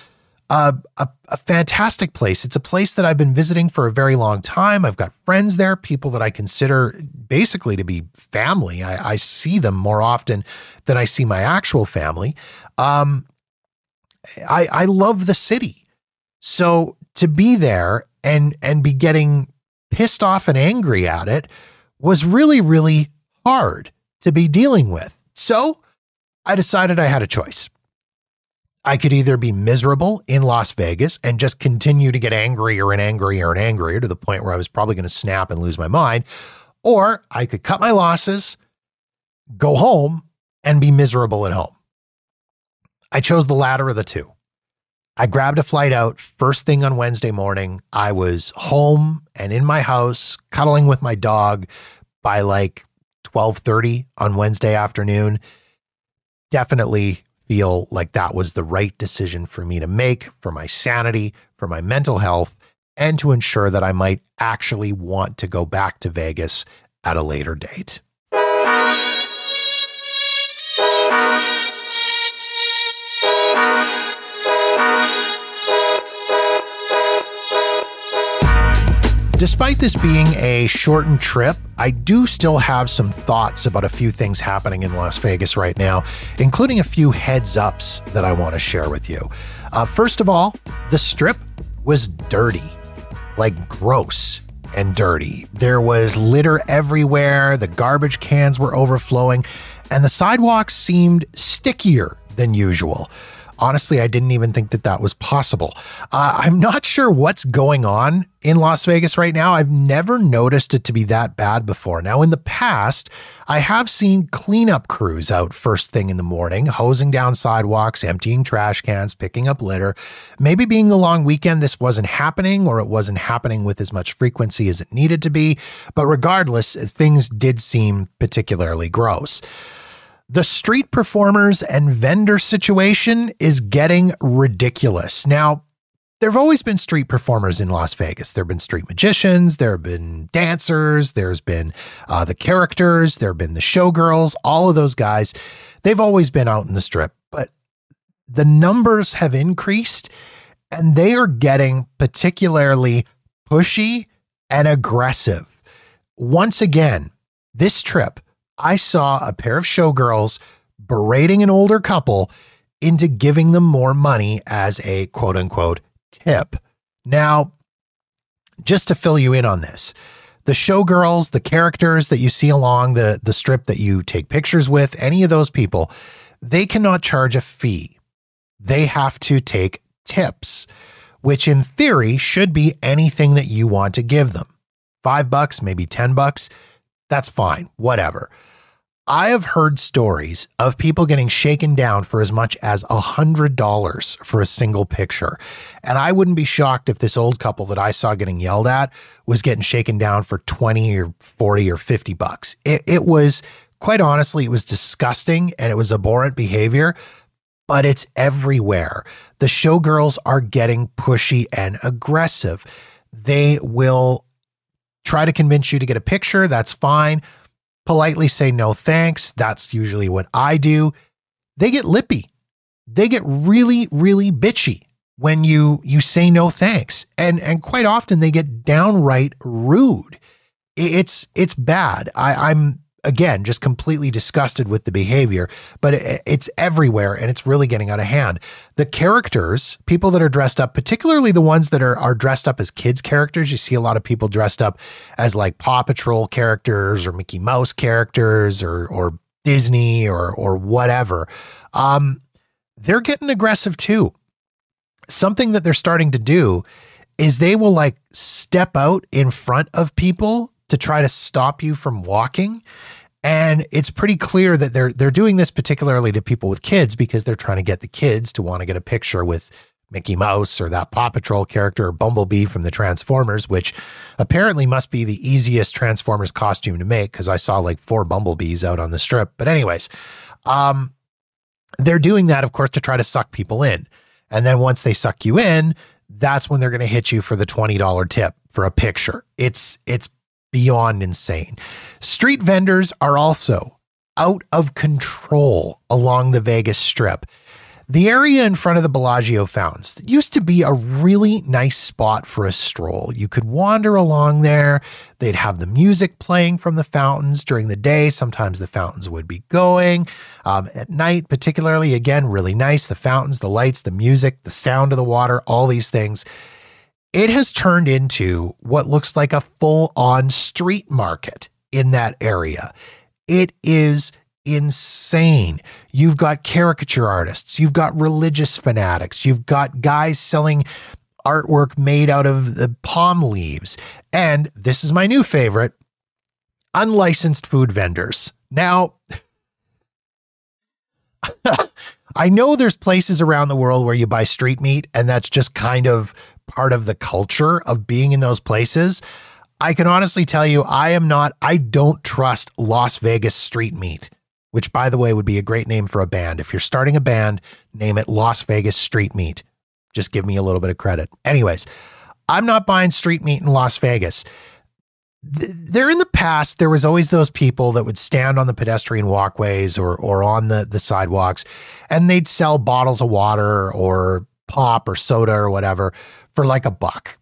a, a, a, fantastic place. It's a place that I've been visiting for a very long time. I've got friends there, people that I consider basically to be family. I, I see them more often than I see my actual family. Um, I, I love the city. So to be there and and be getting pissed off and angry at it was really, really hard to be dealing with. So I decided I had a choice. I could either be miserable in Las Vegas and just continue to get angrier and angrier and angrier to the point where I was probably going to snap and lose my mind, or I could cut my losses, go home and be miserable at home. I chose the latter of the two. I grabbed a flight out first thing on Wednesday morning. I was home and in my house cuddling with my dog by like 12:30 on Wednesday afternoon. Definitely feel like that was the right decision for me to make for my sanity, for my mental health, and to ensure that I might actually want to go back to Vegas at a later date. Despite this being a shortened trip, I do still have some thoughts about a few things happening in Las Vegas right now, including a few heads ups that I want to share with you. Uh, first of all, the strip was dirty, like gross and dirty. There was litter everywhere, the garbage cans were overflowing, and the sidewalks seemed stickier than usual honestly, I didn't even think that that was possible. Uh, I'm not sure what's going on in Las Vegas right now. I've never noticed it to be that bad before. Now, in the past, I have seen cleanup crews out first thing in the morning, hosing down sidewalks, emptying trash cans, picking up litter. Maybe being the long weekend, this wasn't happening or it wasn't happening with as much frequency as it needed to be. But regardless, things did seem particularly gross. The street performers and vendor situation is getting ridiculous. Now, there have always been street performers in Las Vegas. There have been street magicians, there have been dancers, there's been uh, the characters, there have been the showgirls, all of those guys. They've always been out in the strip, but the numbers have increased and they are getting particularly pushy and aggressive. Once again, this trip, I saw a pair of showgirls berating an older couple into giving them more money as a quote unquote tip. Now, just to fill you in on this, the showgirls, the characters that you see along the, the strip that you take pictures with, any of those people, they cannot charge a fee. They have to take tips, which in theory should be anything that you want to give them. Five bucks, maybe 10 bucks, that's fine, whatever. I have heard stories of people getting shaken down for as much as a $100 for a single picture. And I wouldn't be shocked if this old couple that I saw getting yelled at was getting shaken down for 20 or 40 or 50 bucks. It, it was, quite honestly, it was disgusting and it was abhorrent behavior, but it's everywhere. The showgirls are getting pushy and aggressive. They will try to convince you to get a picture. That's fine politely say no thanks. That's usually what I do. They get lippy. They get really, really bitchy when you you say no thanks. And and quite often they get downright rude. It's it's bad. I, I'm again, just completely disgusted with the behavior, but it, it's everywhere and it's really getting out of hand. The characters, people that are dressed up, particularly the ones that are, are dressed up as kids' characters, you see a lot of people dressed up as like Paw Patrol characters or Mickey Mouse characters or, or Disney or, or whatever. Um, they're getting aggressive too. Something that they're starting to do is they will like step out in front of people to try to stop you from walking. And it's pretty clear that they're they're doing this particularly to people with kids because they're trying to get the kids to want to get a picture with Mickey Mouse or that Paw Patrol character or Bumblebee from the Transformers, which apparently must be the easiest Transformers costume to make because I saw like four Bumblebees out on the strip. But anyways, um, they're doing that, of course, to try to suck people in. And then once they suck you in, that's when they're going to hit you for the $20 tip for a picture. It's it's beyond insane. Street vendors are also out of control along the Vegas Strip. The area in front of the Bellagio fountains used to be a really nice spot for a stroll. You could wander along there. They'd have the music playing from the fountains during the day. Sometimes the fountains would be going. Um, at night, particularly, again, really nice. The fountains, the lights, the music, the sound of the water, all these things it has turned into what looks like a full on street market in that area. It is insane. You've got caricature artists, you've got religious fanatics, you've got guys selling artwork made out of the palm leaves. And this is my new favorite unlicensed food vendors. Now, I know there's places around the world where you buy street meat, and that's just kind of part of the culture of being in those places. I can honestly tell you, I am not, I don't trust Las Vegas street meat, which, by the way, would be a great name for a band. If you're starting a band, name it Las Vegas Street Meat. Just give me a little bit of credit. Anyways, I'm not buying street meat in Las Vegas there in the past there was always those people that would stand on the pedestrian walkways or or on the the sidewalks and they'd sell bottles of water or pop or soda or whatever for like a buck.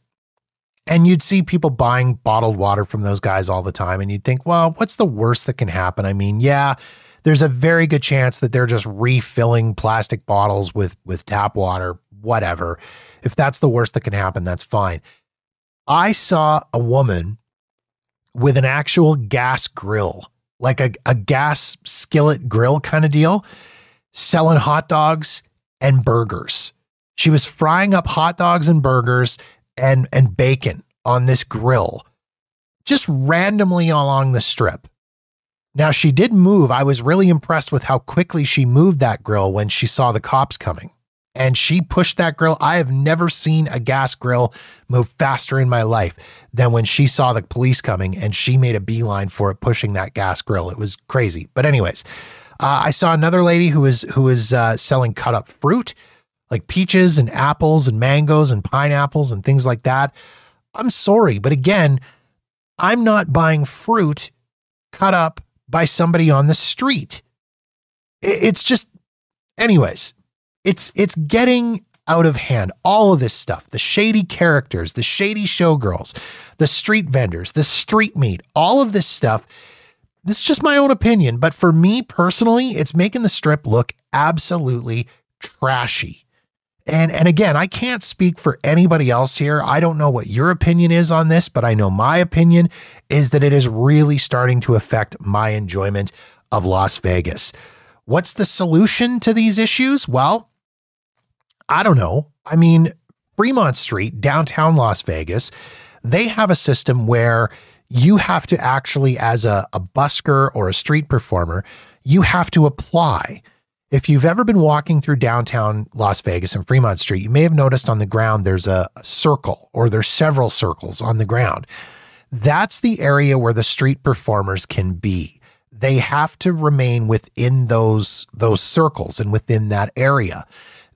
And you'd see people buying bottled water from those guys all the time and you'd think well what's the worst that can happen? I mean yeah there's a very good chance that they're just refilling plastic bottles with with tap water whatever. If that's the worst that can happen that's fine. I saw a woman with an actual gas grill, like a, a gas skillet grill kind of deal, selling hot dogs and burgers. She was frying up hot dogs and burgers and, and bacon on this grill, just randomly along the strip. Now, she did move. I was really impressed with how quickly she moved that grill when she saw the cops coming and she pushed that grill. I have never seen a gas grill move faster in my life than when she saw the police coming and she made a beeline for it, pushing that gas grill. It was crazy. But anyways, uh, I saw another lady who was who was uh, selling cut up fruit, like peaches and apples and mangoes and pineapples and things like that. I'm sorry, but again, I'm not buying fruit cut up by somebody on the street. It's just, anyways, it's it's getting out of hand. All of this stuff, the shady characters, the shady showgirls, the street vendors, the street meat, all of this stuff. This is just my own opinion, but for me personally, it's making the strip look absolutely trashy. And and again, I can't speak for anybody else here. I don't know what your opinion is on this, but I know my opinion is that it is really starting to affect my enjoyment of Las Vegas. What's the solution to these issues? Well, I don't know. I mean, Fremont Street, downtown Las Vegas, they have a system where you have to actually, as a, a busker or a street performer, you have to apply. If you've ever been walking through downtown Las Vegas and Fremont Street, you may have noticed on the ground there's a, circle or there's several circles on the ground. That's the area where the street performers can be. They have to remain within those those circles and within that area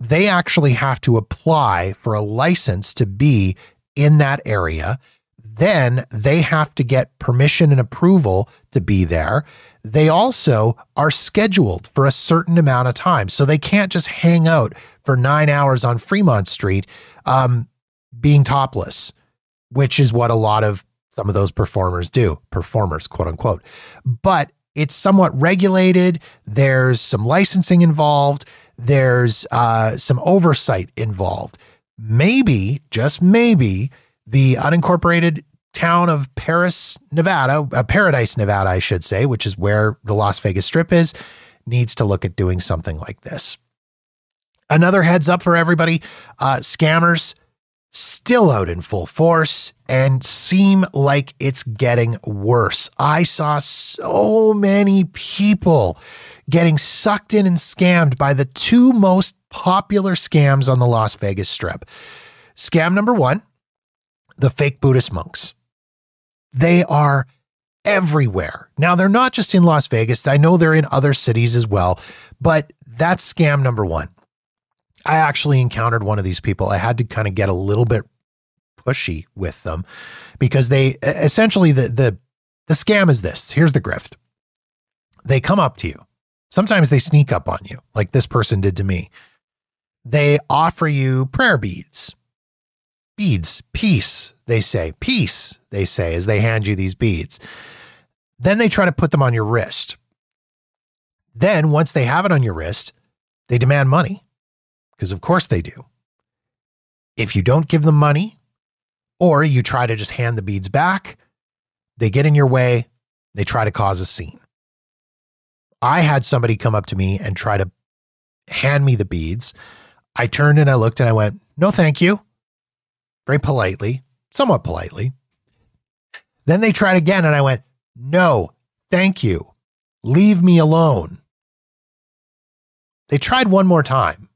they actually have to apply for a license to be in that area. Then they have to get permission and approval to be there. They also are scheduled for a certain amount of time. So they can't just hang out for nine hours on Fremont Street um, being topless, which is what a lot of some of those performers do, performers, quote unquote. But it's somewhat regulated. There's some licensing involved there's uh, some oversight involved. Maybe, just maybe, the unincorporated town of Paris, Nevada, uh, Paradise, Nevada, I should say, which is where the Las Vegas Strip is, needs to look at doing something like this. Another heads up for everybody uh, scammers still out in full force and seem like it's getting worse. I saw so many people getting sucked in and scammed by the two most popular scams on the Las Vegas Strip. Scam number one the fake Buddhist monks. They are everywhere. Now, they're not just in Las Vegas, I know they're in other cities as well, but that's scam number one. I actually encountered one of these people. I had to kind of get a little bit pushy with them because they essentially the the the scam is this. Here's the grift. They come up to you Sometimes they sneak up on you, like this person did to me. They offer you prayer beads. Beads, peace, they say. Peace, they say, as they hand you these beads. Then they try to put them on your wrist. Then, once they have it on your wrist, they demand money, because of course they do. If you don't give them money, or you try to just hand the beads back, they get in your way, they try to cause a scene. I had somebody come up to me and try to hand me the beads. I turned and I looked and I went, no, thank you. Very politely, somewhat politely. Then they tried again and I went, no, thank you. Leave me alone. They tried one more time.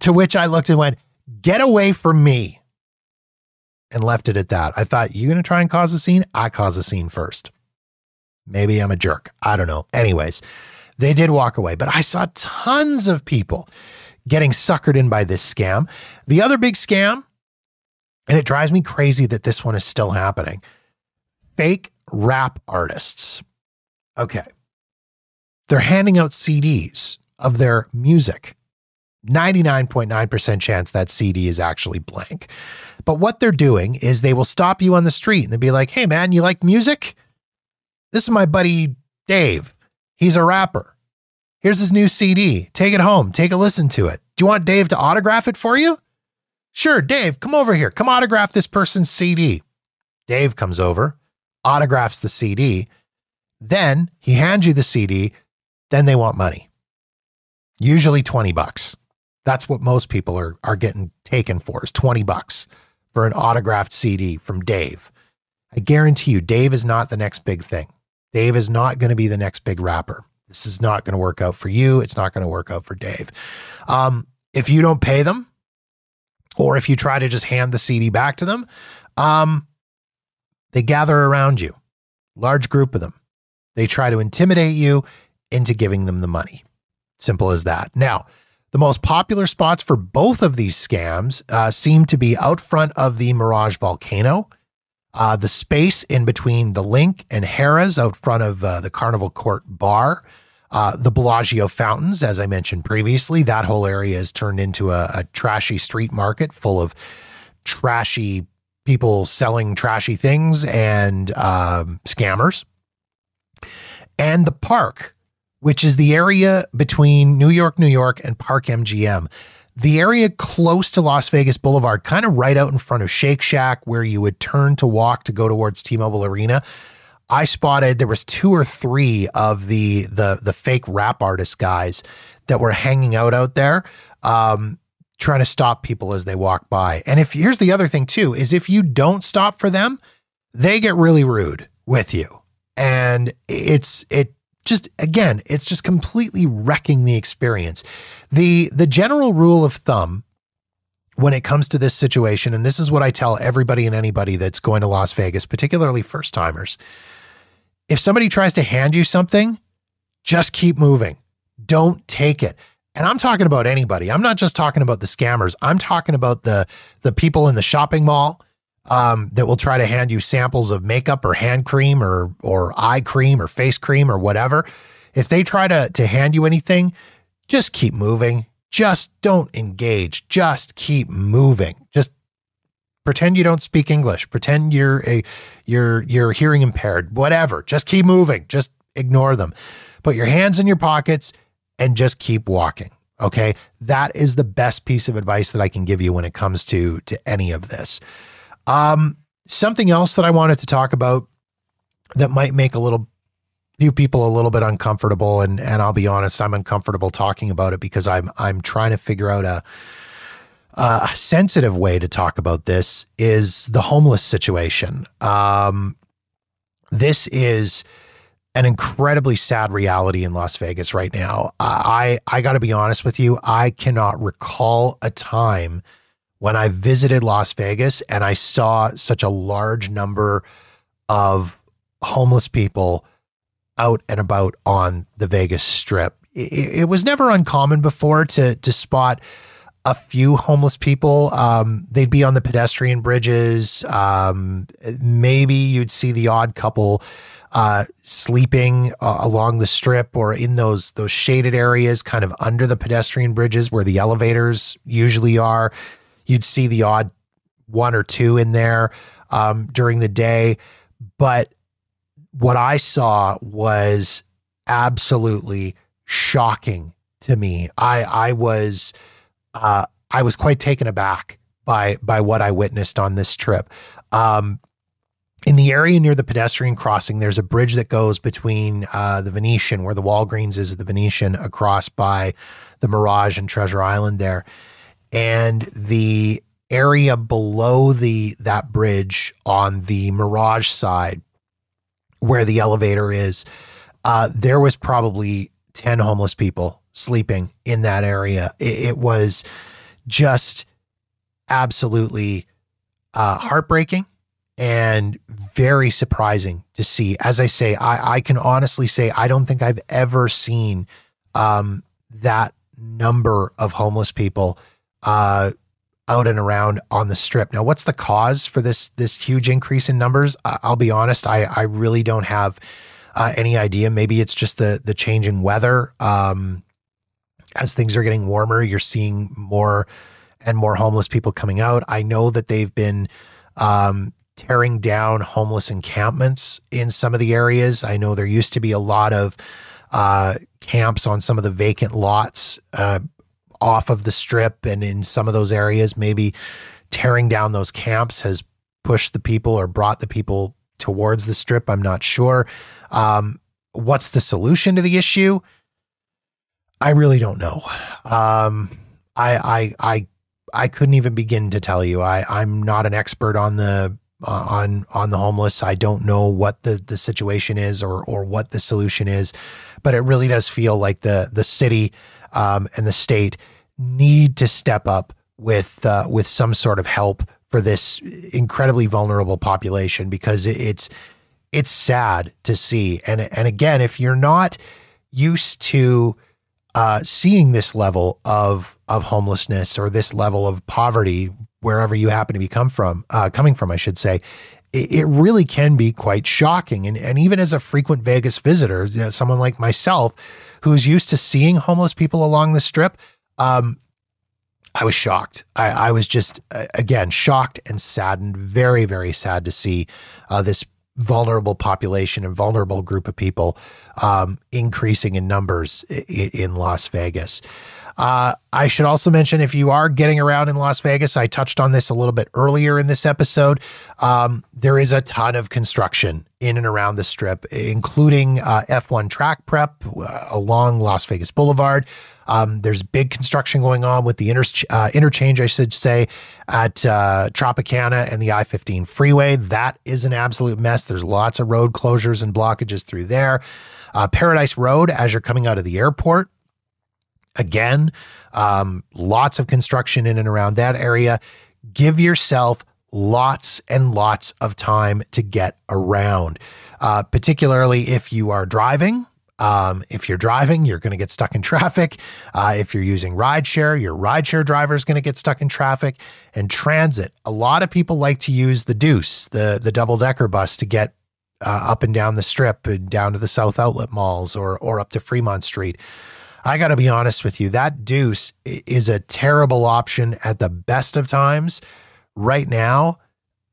To which I looked and went, Get away from me. And left it at that. I thought, You're going to try and cause a scene? I cause a scene first. Maybe I'm a jerk. I don't know. Anyways, they did walk away, but I saw tons of people getting suckered in by this scam. The other big scam, and it drives me crazy that this one is still happening fake rap artists. Okay. They're handing out CDs of their music. 99.9% chance that CD is actually blank. But what they're doing is they will stop you on the street and they'll be like, hey, man, you like music? This is my buddy Dave. He's a rapper. Here's his new CD. Take it home. Take a listen to it. Do you want Dave to autograph it for you? Sure, Dave, come over here. Come autograph this person's CD. Dave comes over, autographs the CD. Then he hands you the CD. Then they want money. Usually 20 bucks. That's what most people are, are getting taken for is 20 bucks for an autographed CD from Dave. I guarantee you, Dave is not the next big thing. Dave is not going to be the next big rapper. This is not going to work out for you. It's not going to work out for Dave. Um, if you don't pay them, or if you try to just hand the CD back to them, um, they gather around you, large group of them. They try to intimidate you into giving them the money. Simple as that. Now, the most popular spots for both of these scams uh, seem to be out front of the Mirage volcano uh, the space in between the LINQ and Harrah's out front of uh, the Carnival Court Bar, uh, the Bellagio fountains, as I mentioned previously, that whole area is turned into a, a trashy street market full of trashy people selling trashy things and um, scammers. And the park, which is the area between New York, New York, and Park MGM the area close to Las Vegas Boulevard, kind of right out in front of Shake Shack, where you would turn to walk to go towards T-Mobile Arena. I spotted there was two or three of the the the fake rap artist guys that were hanging out out there, um, trying to stop people as they walk by. And if here's the other thing too is if you don't stop for them, they get really rude with you, and it's it just again, it's just completely wrecking the experience. The the general rule of thumb when it comes to this situation, and this is what I tell everybody and anybody that's going to Las Vegas, particularly first timers. If somebody tries to hand you something, just keep moving. Don't take it. And I'm talking about anybody. I'm not just talking about the scammers. I'm talking about the the people in the shopping mall um, that will try to hand you samples of makeup or hand cream or or eye cream or face cream or whatever. If they try to to hand you anything, just keep moving. Just don't engage. Just keep moving. Just pretend you don't speak English. Pretend you're a you're you're hearing impaired. Whatever. Just keep moving. Just ignore them. Put your hands in your pockets and just keep walking. Okay? That is the best piece of advice that I can give you when it comes to to any of this. Um, something else that I wanted to talk about that might make a little few people a little bit uncomfortable, and and I'll be honest, I'm uncomfortable talking about it because I'm I'm trying to figure out a a sensitive way to talk about this is the homeless situation. Um, this is an incredibly sad reality in Las Vegas right now. I I got to be honest with you, I cannot recall a time when I visited Las Vegas and I saw such a large number of homeless people out and about on the Vegas Strip. It, it was never uncommon before to to spot a few homeless people. Um, they'd be on the pedestrian bridges. Um, maybe you'd see the odd couple uh, sleeping uh, along the strip or in those those shaded areas, kind of under the pedestrian bridges where the elevators usually are. You'd see the odd one or two in there um, during the day. But what I saw was absolutely shocking to me. I I was uh, I was quite taken aback by by what I witnessed on this trip. Um, in the area near the pedestrian crossing, there's a bridge that goes between uh, the Venetian, where the Walgreens is, the Venetian, across by the Mirage and Treasure Island there and the area below the that bridge on the Mirage side where the elevator is, uh, there was probably 10 homeless people sleeping in that area. It, it was just absolutely uh, heartbreaking and very surprising to see. As I say, I, I can honestly say I don't think I've ever seen um, that number of homeless people uh, out and around on the strip. Now, what's the cause for this this huge increase in numbers? I'll be honest, I I really don't have uh, any idea. Maybe it's just the the changing weather. Um, as things are getting warmer, you're seeing more and more homeless people coming out. I know that they've been um, tearing down homeless encampments in some of the areas. I know there used to be a lot of uh, camps on some of the vacant lots uh, off of the strip and in some of those areas. Maybe tearing down those camps has pushed the people or brought the people towards the strip. I'm not sure. Um, what's the solution to the issue? I really don't know. Um, I, I, I, I couldn't even begin to tell you. I, I'm not an expert on the uh, on on the homeless. I don't know what the the situation is or or what the solution is, but it really does feel like the the city um, and the state need to step up with uh, with some sort of help for this incredibly vulnerable population because it's it's sad to see. And and again, if you're not used to uh, seeing this level of of homelessness or this level of poverty wherever you happen to be come from, uh, coming from, I should say, it, it, really can be quite shocking. And and even as a frequent Vegas visitor, you know, someone like myself, who's used to seeing homeless people along the strip, um, I was shocked. I, I was just uh, again shocked and saddened, very very sad to see uh, this vulnerable population and vulnerable group of people um, increasing in numbers in, in Las Vegas. Uh, I should also mention if you are getting around in Las Vegas, I touched on this a little bit earlier in this episode. Um, there is a ton of construction in and around the strip, including uh, F1 track prep uh, along Las Vegas Boulevard. Um, there's big construction going on with the inter- uh, interchange, I should say, at uh, Tropicana and the I 15 freeway. That is an absolute mess. There's lots of road closures and blockages through there. Uh, Paradise Road, as you're coming out of the airport, again, um, lots of construction in and around that area. Give yourself lots and lots of time to get around, uh, particularly if you are driving. Um, if you're driving, you're going to get stuck in traffic. Uh, if you're using rideshare, your rideshare driver is going to get stuck in traffic. And transit, a lot of people like to use the Deuce, the the double decker bus, to get uh, up and down the strip and down to the South Outlet malls or or up to Fremont Street. I got to be honest with you, that Deuce is a terrible option at the best of times. Right now,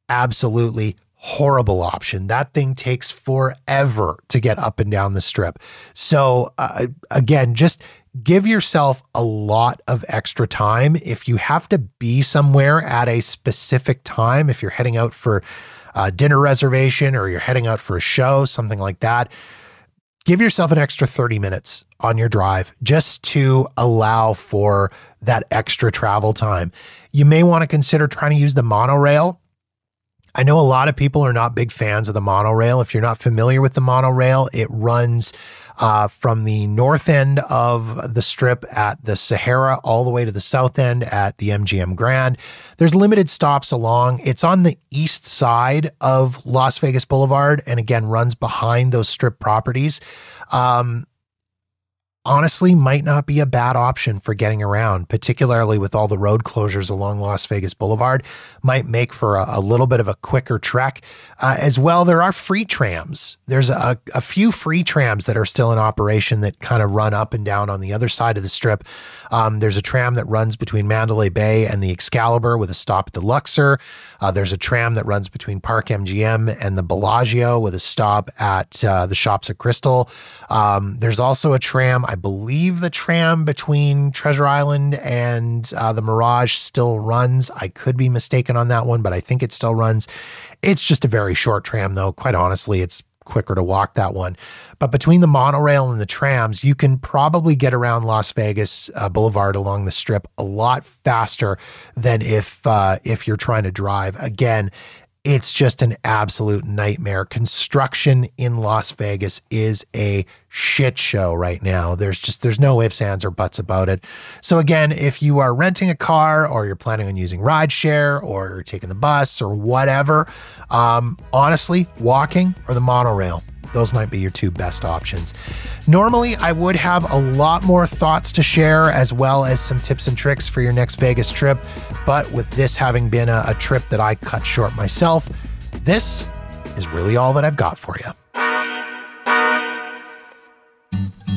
absolutely horrible option. That thing takes forever to get up and down the strip. So, uh, again, just give yourself a lot of extra time. If you have to be somewhere at a specific time, if you're heading out for a dinner reservation or you're heading out for a show, something like that, give yourself an extra 30 minutes on your drive just to allow for that extra travel time. You may want to consider trying to use the monorail I know a lot of people are not big fans of the monorail. If you're not familiar with the monorail, it runs uh, from the north end of the strip at the Sahara all the way to the south end at the MGM Grand. There's limited stops along. It's on the east side of Las Vegas Boulevard and again runs behind those strip properties. Um, honestly might not be a bad option for getting around, particularly with all the road closures along Las Vegas Boulevard. Might make for a, a little bit of a quicker trek. Uh, as well, there are free trams. There's a, a few free trams that are still in operation that kind of run up and down on the other side of the strip. Um, there's a tram that runs between Mandalay Bay and the Excalibur with a stop at the Luxor. Uh, there's a tram that runs between Park MGM and the Bellagio with a stop at uh, the Shops at Crystal. Um, there's also a tram, I believe the tram between Treasure Island and uh, the Mirage still runs. I could be mistaken on that one, but I think it still runs. It's just a very short tram, though. Quite honestly, it's quicker to walk that one. But between the monorail and the trams, you can probably get around Las Vegas uh, Boulevard along the strip a lot faster than if uh, if you're trying to drive. Again, it's just an absolute nightmare. Construction in Las Vegas is a shit show right now. There's just there's no ifs, ands, or buts about it. So again, if you are renting a car or you're planning on using rideshare or taking the bus or whatever, um, honestly, walking or the monorail those might be your two best options. Normally, I would have a lot more thoughts to share as well as some tips and tricks for your next Vegas trip. But with this having been a, a trip that I cut short myself, this is really all that I've got for you.